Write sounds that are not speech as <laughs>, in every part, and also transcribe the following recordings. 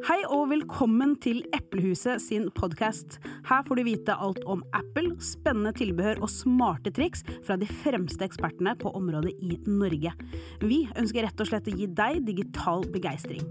Hei og velkommen til Eplehuset sin podkast. Her får du vite alt om Apple, spennende tilbehør og smarte triks fra de fremste ekspertene på området i Norge. Vi ønsker rett og slett å gi deg digital begeistring.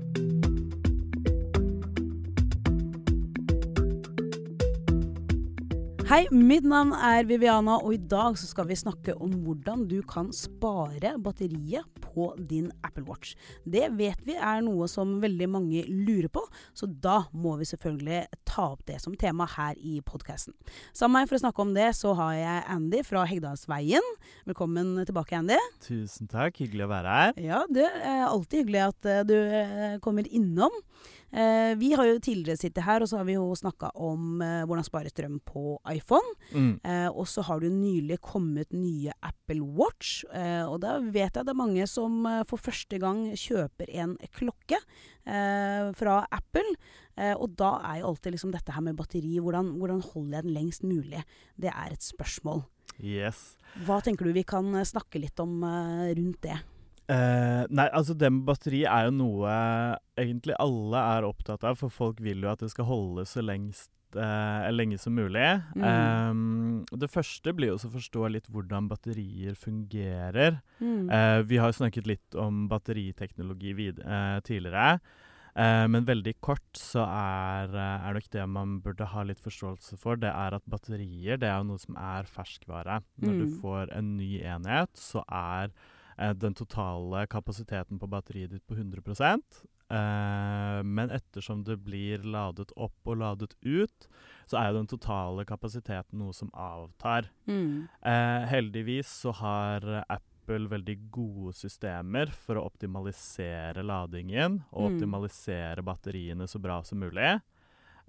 Hei, mitt navn er Viviana, og i dag skal vi snakke om hvordan du kan spare batteriet på din Apple Watch. Det vet vi er noe som veldig mange lurer på, så da må vi selvfølgelig ta opp det som tema her i podkasten. Sammen med meg for å snakke om det, så har jeg Andy fra Hegdalsveien. Velkommen tilbake, Andy. Tusen takk, hyggelig å være her. Ja, det er alltid hyggelig at eh, du eh, kommer innom. Eh, vi har jo tidligere sittet her, og så har vi jo snakka om eh, hvordan spare strøm på iPhone. Mm. Eh, og så har det nylig kommet nye Apple Watch, eh, og da vet jeg det er mange som eh, for første gang kjøper en klokke eh, fra Apple. Og da er jo alltid liksom dette her med batteri, hvordan, hvordan holder jeg den lengst mulig? Det er et spørsmål. Yes. Hva tenker du vi kan snakke litt om rundt det? Uh, nei, altså det med batteri er jo noe egentlig alle er opptatt av, for folk vil jo at det skal holde så lengst eh, lenge som mulig. Mm. Um, det første blir også å forstå litt hvordan batterier fungerer. Mm. Uh, vi har snakket litt om batteriteknologi vid uh, tidligere. Men veldig kort så er, er nok det man burde ha litt forståelse for, det er at batterier det er noe som er ferskvare. Når du Mm. får en ny enhet, så er den totale kapasiteten på batteriet ditt på 100 eh, Men ettersom det blir ladet opp og ladet ut, så er jo den totale kapasiteten noe som avtar. Mm. Eh, heldigvis så har Apple veldig gode systemer for å optimalisere ladingen og Mm. optimalisere batteriene så bra som mulig.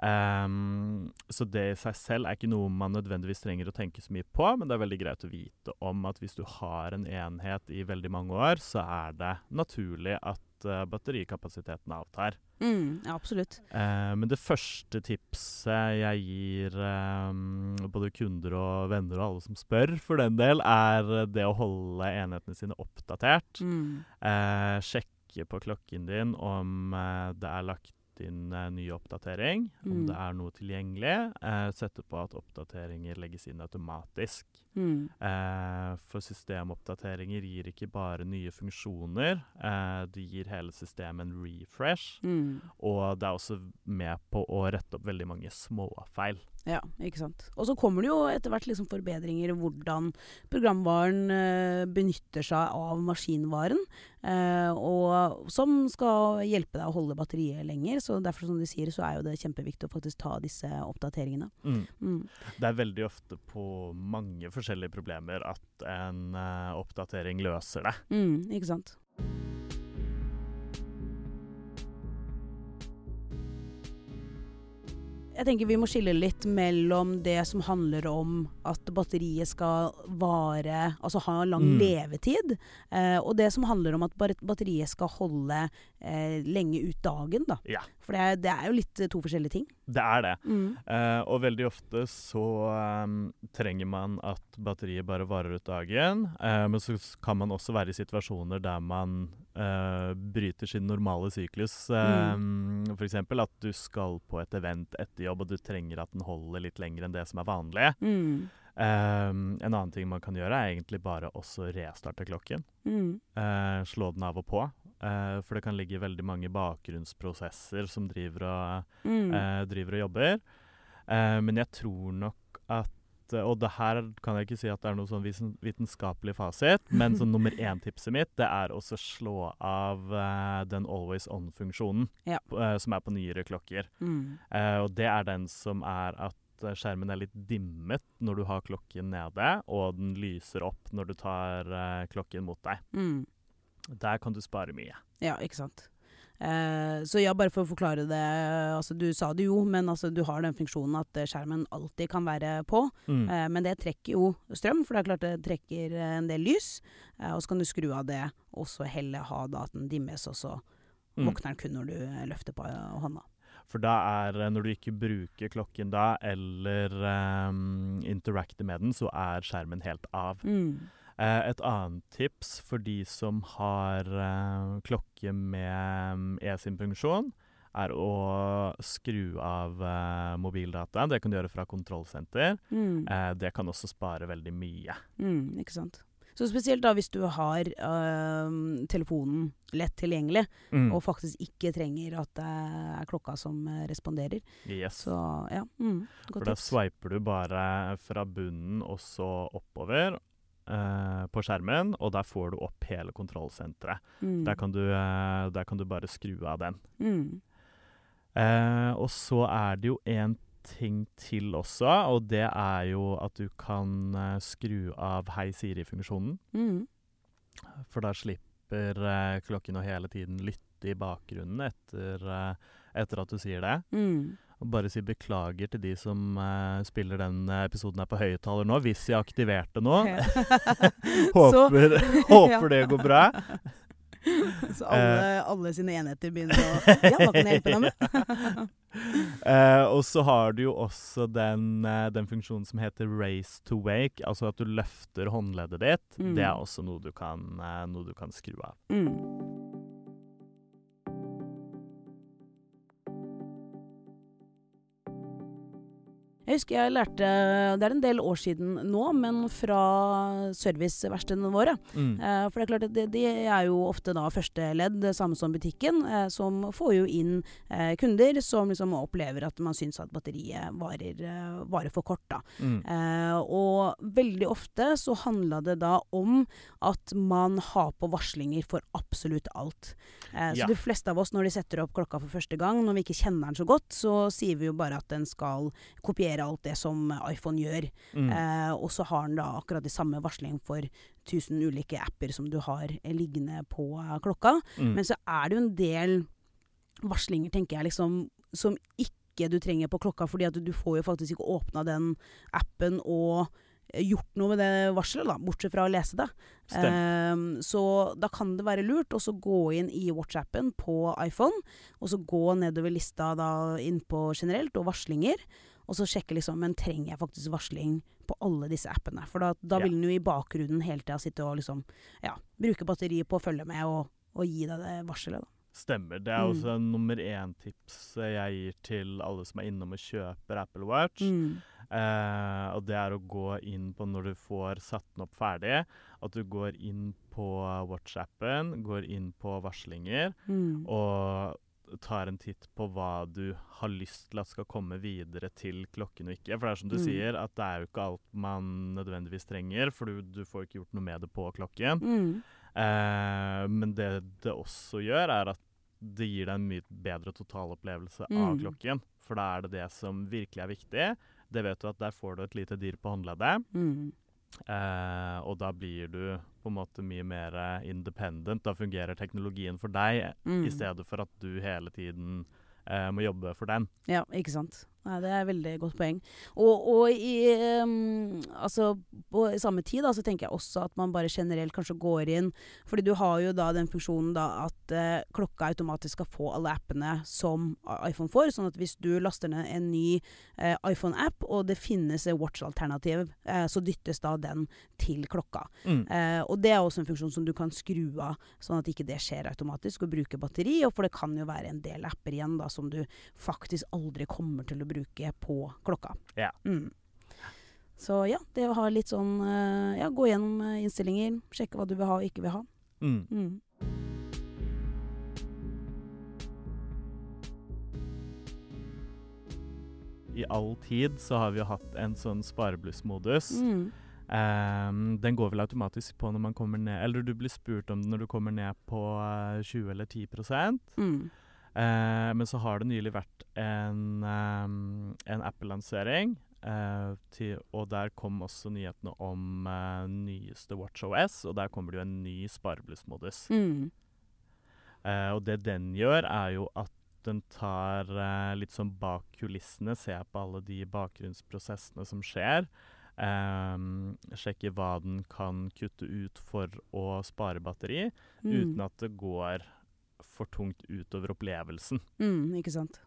Um, så det i seg selv er ikke noe man nødvendigvis trenger å tenke så mye på, men det er veldig greit å vite om at hvis du har en enhet i veldig mange år, så er det naturlig at eh, batterikapasiteten avtar. Mm. Ja, absolutt. Eh, men det første tipset jeg gir eh, både kunder og venner og alle som spør, for den del, er det å holde enhetene sine oppdatert. Mm. Eh, sjekke på klokken din om eh, det er lagt inn eh, ny oppdatering, om Mm. det er noe tilgjengelig. Eh, sette på at oppdateringer legges inn automatisk. Mm. Eh, for systemoppdateringer gir ikke bare nye funksjoner, eh, det gir hele systemet en refresh. Mm. Og det er også med på å rette opp veldig mange småfeil. Ja, ikke sant. Og så kommer det jo etter hvert liksom forbedringer i hvordan programvaren eh, benytter seg av maskinvaren, eh, og som skal hjelpe deg å holde batteriet lenger. Så derfor, som du sier, så er jo det kjempeviktig å faktisk ta disse oppdateringene. Mm. Det er veldig ofte på mange forskjellige problemer at en uh, oppdatering løser det. Mm, ikke sant. Jeg tenker vi må skille litt mellom det som handler om at batteriet skal vare, altså ha lang Mm. levetid, eh, og det som handler om at batteriet skal holde eh, lenge ut dagen, da. Ja, For det er, det er jo litt eh, to forskjellige ting. det er det. Mm. Eh, og veldig ofte så eh, trenger man at batteriet bare varer ut dagen. eh, men så kan man også være i situasjoner der man eh, bryter sin normale syklus. Uh, For eksempel at du skal på et event etter jobb, og du trenger at den holder litt lenger enn det som er vanlig. Mm. Um, en annen ting man kan gjøre, er egentlig bare også restarte klokken. Mm. Uh, slå den av og på. Eh, for det kan ligge veldig mange bakgrunnsprosesser som driver og Mm. uh, driver og jobber. Uh, men jeg tror nok at Og det her kan jeg ikke si at det er noe sånn vitenskapelig fasit, men sånn nummer <laughs> én-tipset mitt det er å slå av den always on-funksjonen Ja. som er på nyere klokker. Mm. Og det er den som er at skjermen er litt dimmet når du har klokken nede, og den lyser opp når du tar klokken mot deg. Mm. Der kan du spare mye. Ja, ikke sant. Eh, så ja, bare for å forklare det. Altså, du sa det jo, men altså, du har den funksjonen at eh, skjermen alltid kan være på. Mm. Eh, men det trekker jo strøm, for det er klart det trekker eh, en del lys. Eh, og så kan du skru av det, og så heller ha da at den dimmes, og så Mm. våkner den kun når du eh, løfter på hånda. For da er, når du ikke bruker klokken da, eller um, interacter med den, så er skjermen helt av. Mm. Eh, et annet tips for de som har eh, klokke med mm, eSIM-funksjon, er å skru av eh, mobildata. Det kan du gjøre fra kontrollsenter. Mm. Det kan også spare veldig mye. Mm, ikke sant. Så spesielt da hvis du har øh, telefonen lett tilgjengelig, Mm. og faktisk ikke trenger at det er klokka som responderer. Yes. Så ja, mm, For da tips. swiper du bare fra bunnen og så oppover eh, på skjermen, og der får du opp hele kontrollsenteret. Mm. Der, kan du, eh, der kan du bare skru av den. Mm. Eh, og så er det jo en ting til også, og det er jo at du kan eh, skru av Hei Siri-funksjonen. Mm. For da slipper klokken å hele tiden lytte i bakgrunnen etter, eh, etter at du sier det. Mm. Bare si beklager til de som uh, spiller den eh, episoden her på høyttaler nå, hvis jeg aktiverte nå. <laughs> håper, <laughs> håper det går bra. <laughs> Så alle, alle sine enheter begynner å Ja, hva kan jeg hjelpe deg med? uh, og så har du jo også den, den funksjonen som heter raise to wake, altså at du løfter håndleddet ditt. Mm. Det er også noe du kan, noe du kan skru av. Mm. Jeg husker jeg lærte Det er en del år siden nå, men fra serviceverkstedene våre. Mm. Eh, for det er klart at de, de er jo ofte da første ledd, det samme som butikken, eh, som får jo inn eh, kunder som liksom opplever at man syns at batteriet varer, eh, varer for kort. da. Mm. Eh, og veldig ofte så handla det da om at man har på varslinger for absolutt alt. Eh, så Ja. de fleste av oss, når de setter opp klokka for første gang, når vi ikke kjenner den så godt, så sier vi jo bare at den skal kopiere alt det som iPhone gjør. Mm. Eh, og så har den da akkurat de samme varsling for 1000 ulike apper som du har eh, liggende på eh, klokka. Mm. Men så er det jo en del varslinger, tenker jeg, liksom, som ikke du trenger på klokka, fordi at du får jo faktisk ikke åpna den appen og eh, gjort noe med det varselet, da, bortsett fra å lese det. Ehm, så da kan det være lurt å så gå inn i WhatsAppen på iPhone, og så gå nedover lista da inn på generelt og varslinger, og så sjekke liksom, men trenger jeg faktisk varsling på alle disse appene? For da, da vil den jo i bakgrunnen hele tida sitte og liksom, ja, bruke batteriet på å følge med og, og gi deg det varselet. Da. Stemmer. Det er Mm. også nummer én-tips jeg gir til alle som er innom og kjøper Apple Watch. Mm. Eh, og det er å gå inn på når du får satt den opp ferdig, at du går inn på Watch-appen, går inn på varslinger, Mm. og tar en titt på hva du har lyst til at skal komme videre til klokken og ikke. For det er som du Mm. sier, at det er jo ikke alt man nødvendigvis trenger, for du, du får ikke gjort noe med det på klokken. Mm. Eh, men det det også gjør, er at det gir deg en mye bedre totalopplevelse av Mm. klokken. For da er det det som virkelig er viktig. Det vet du at der får du et lite dyr på håndleddet. Mm. Eh, og da blir du på en måte mye mer eh, independent. Da fungerer teknologien for deg, Mm. i stedet for at du hele tiden eh, må jobbe for den. Ja, ikke sant. Nei, det er et veldig godt poeng. Og, og i, um, altså, på, samme tid da, så tenker jeg også at man bare generelt kanskje går inn Fordi du har jo da den funksjonen da at uh, klokka automatisk skal få alle appene som iPhone får. Sånn at hvis du laster ned en ny uh, iPhone-app, og det finnes et Watch-alternativ, uh, så dyttes da den til klokka. Mm. Og det er også en funksjon som du kan skru av, sånn at ikke det skjer automatisk, og bruke batteri. Og for det kan jo være en del apper igjen da som du faktisk aldri kommer til å bruke på klokka. Ja. Mm. Så ja, det å ha litt sånn eh, Ja, gå gjennom eh, innstillinger, sjekke hva du vil ha og ikke vil ha. Mm. Mm. I all tid så har vi jo hatt en sånn sparebluss-modus. Mm. Um, den går vel automatisk på når man kommer ned Eller du blir spurt om den når du kommer ned på eh, 20 eller 10 Mm. Eh, men så har det nylig vært en, um, en Apple-lansering, eh, og der kom også nyhetene om eh, nyeste WatchOS, og der kommer det jo en ny sparebluss-modus. Mm. Eh, og det den gjør, er jo at den tar eh, litt sånn bak kulissene, ser på alle de bakgrunnsprosessene som skjer. Um, sjekker hva den kan kutte ut for å spare batteri, Mm. uten at det går for tungt utover opplevelsen. Mm, ikke sant.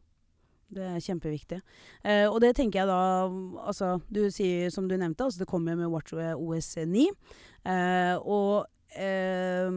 Det er kjempeviktig. Eh, og det tenker jeg da Altså, du sier som du nevnte, altså det kommer med WatchOS 9. Eh, og eh,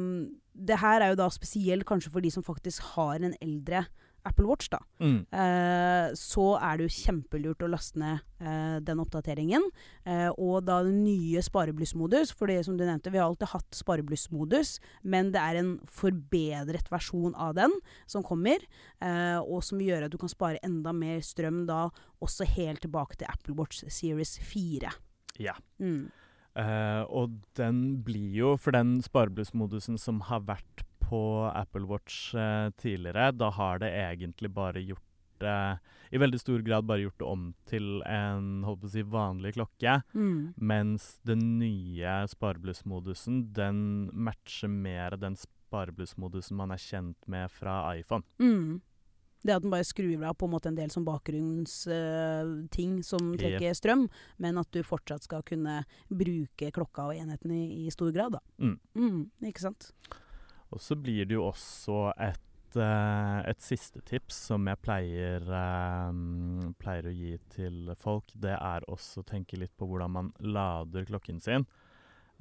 det her er jo da spesielt kanskje for de som faktisk har en eldre Apple Watch, da, Mm. eh, så er det jo kjempelurt å laste ned eh, den oppdateringen. Eh, og da den nye spareblussmodus, for det som du nevnte, vi har alltid hatt spareblussmodus, men det er en forbedret versjon av den som kommer, eh, og som vil gjøre at du kan spare enda mer strøm da også helt tilbake til Apple Watch Series 4. Ja. Mm. Uh, og den blir jo, for den spareblussmodusen som har vært på Apple Watch eh, tidligere, da har det egentlig bare gjort det I veldig stor grad bare gjort det om til en holdt på å si, vanlig klokke. Mm. Mens den nye spareblussmodusen, den matcher mer den spareblussmodusen man er kjent med fra iPhone. Mm. Det at den bare skrur av på en måte en del som bakgrunnsting som trekker trekker strøm, men at du fortsatt skal kunne bruke klokka og enheten i, i stor grad. Da. Mm. ikke sant? Og så blir det jo også et, eh, et siste tips som jeg pleier, eh, pleier å gi til folk. Det er også å tenke litt på hvordan man lader klokken sin.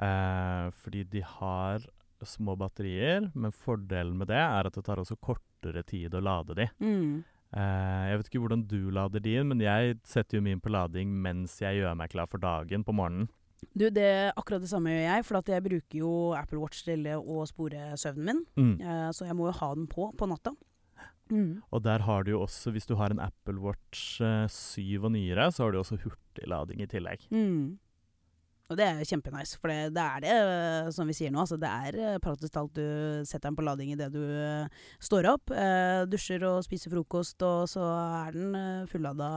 Eh, fordi de har små batterier, men fordelen med det er at det tar også kortere tid å lade de. Mm. Eh, jeg vet ikke hvordan du lader din, men jeg setter jo min på lading mens jeg gjør meg klar for dagen på morgenen. Du, det er akkurat det samme gjør jeg, for at jeg bruker jo Apple Watch til å spore søvnen min. Mm. Eh, så jeg må jo ha den på på natta. Mm. Og der har du jo også, hvis du har en Apple Watch eh, 7 og nyere, så har du også hurtiglading i tillegg. Mm. Og det er kjempenice, for det, det er det, eh, som vi sier nå. Altså, det er eh, praktisk talt du setter den på lading idet du eh, står opp, eh, dusjer og spiser frokost, og så er den fullada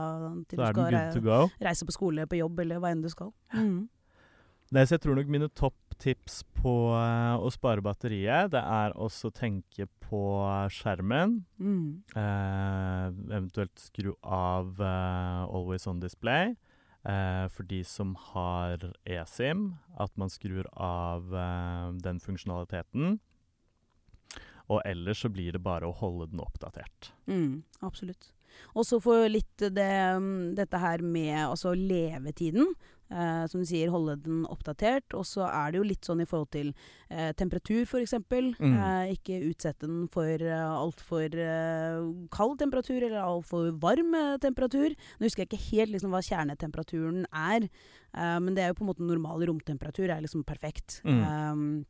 til Så du skal rei reise på skole, på jobb eller hva enn du skal. Mm. Nei, så jeg tror nok mine topptips på uh, å spare batteriet, det er også å tenke på skjermen. Mm. Uh, eventuelt skru av uh, Always On Display. For de som har eSIM, at man skrur av den funksjonaliteten. Og ellers så blir det bare å holde den oppdatert. Mm, absolutt. Og så for litt det, mm, dette her med altså levetiden. Eh, som du sier, holde den oppdatert. Og så er det jo litt sånn i forhold til eh, temperatur, f.eks. Mm. Eh, ikke utsette den for eh, altfor eh, kald temperatur eller altfor varm eh, temperatur. Nå husker jeg ikke helt liksom, hva kjernetemperaturen er, eh, men det er jo på en måte normal romtemperatur. er liksom perfekt. Mm.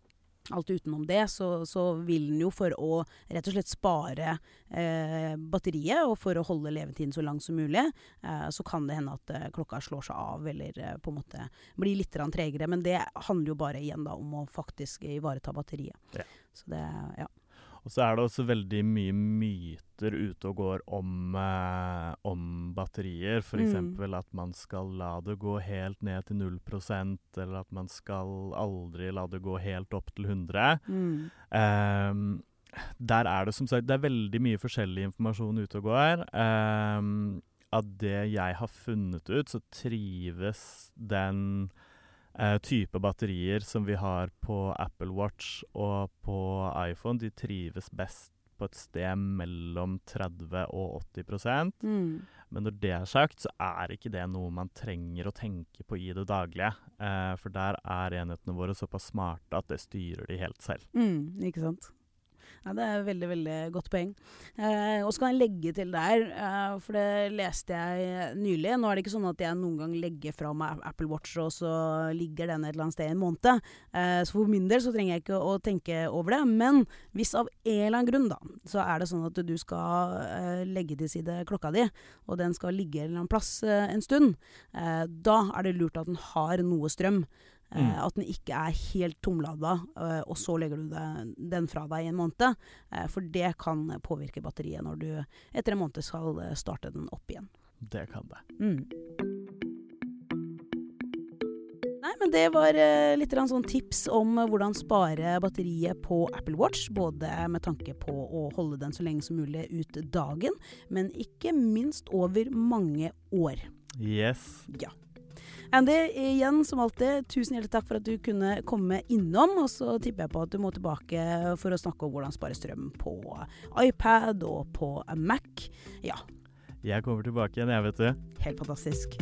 Alt utenom det, så, så vil den jo for å rett og slett spare eh, batteriet, og for å holde levetiden så lang som mulig, eh, så kan det hende at eh, klokka slår seg av, eller eh, på en måte blir litt tregere. Men det handler jo bare igjen da om å faktisk ivareta batteriet. Ja. Så det, ja. Og så er det også veldig mye myter ute og går om, eh, om batterier. F.eks. Mm. at man skal la det gå helt ned til 0% eller at man skal aldri la det gå helt opp til 100 Mm. Ehm, der er det som sagt Det er veldig mye forskjellig informasjon ute og går. Ehm, av det jeg har funnet ut, så trives den type batterier som vi har på Apple Watch og på iPhone, de trives best på et sted mellom 30 og 80 Mm. Men når det er sagt, så er ikke det noe man trenger å tenke på i det daglige. Eh, for der er enhetene våre såpass smarte at det styrer de helt selv. Mm, ikke sant. Ja, det er et veldig veldig godt poeng. Eh, og så kan jeg legge til der, eh, for det leste jeg nylig. Nå er det ikke sånn at jeg noen gang legger fra meg Apple Watch, og så ligger den et eller annet sted i en måned. Eh, så for min del så trenger jeg ikke å tenke over det. Men hvis av en eller annen grunn, da, så er det sånn at du skal eh, legge til side klokka di, og den skal ligge en eller annen plass eh, en stund, eh, da er det lurt at den har noe strøm. Eh, Mm. At den ikke er helt tomlada, eh, og så legger du den fra deg i en måned. Eh, for det kan påvirke batteriet når du etter en måned skal eh, starte den opp igjen. Det kan det. Mm. Nei, men det var eh, litt sånn tips om eh, hvordan spare batteriet på Apple Watch. Både med tanke på å holde den så lenge som mulig ut dagen, men ikke minst over mange år. Yes. Ja. Andy, igjen som alltid, tusen hjertelig takk for at du kunne komme innom. Og så tipper jeg på at du må tilbake for å snakke om hvordan spare strøm på iPad og på Mac. Ja, Jeg kommer tilbake igjen, jeg, vet du. helt fantastisk.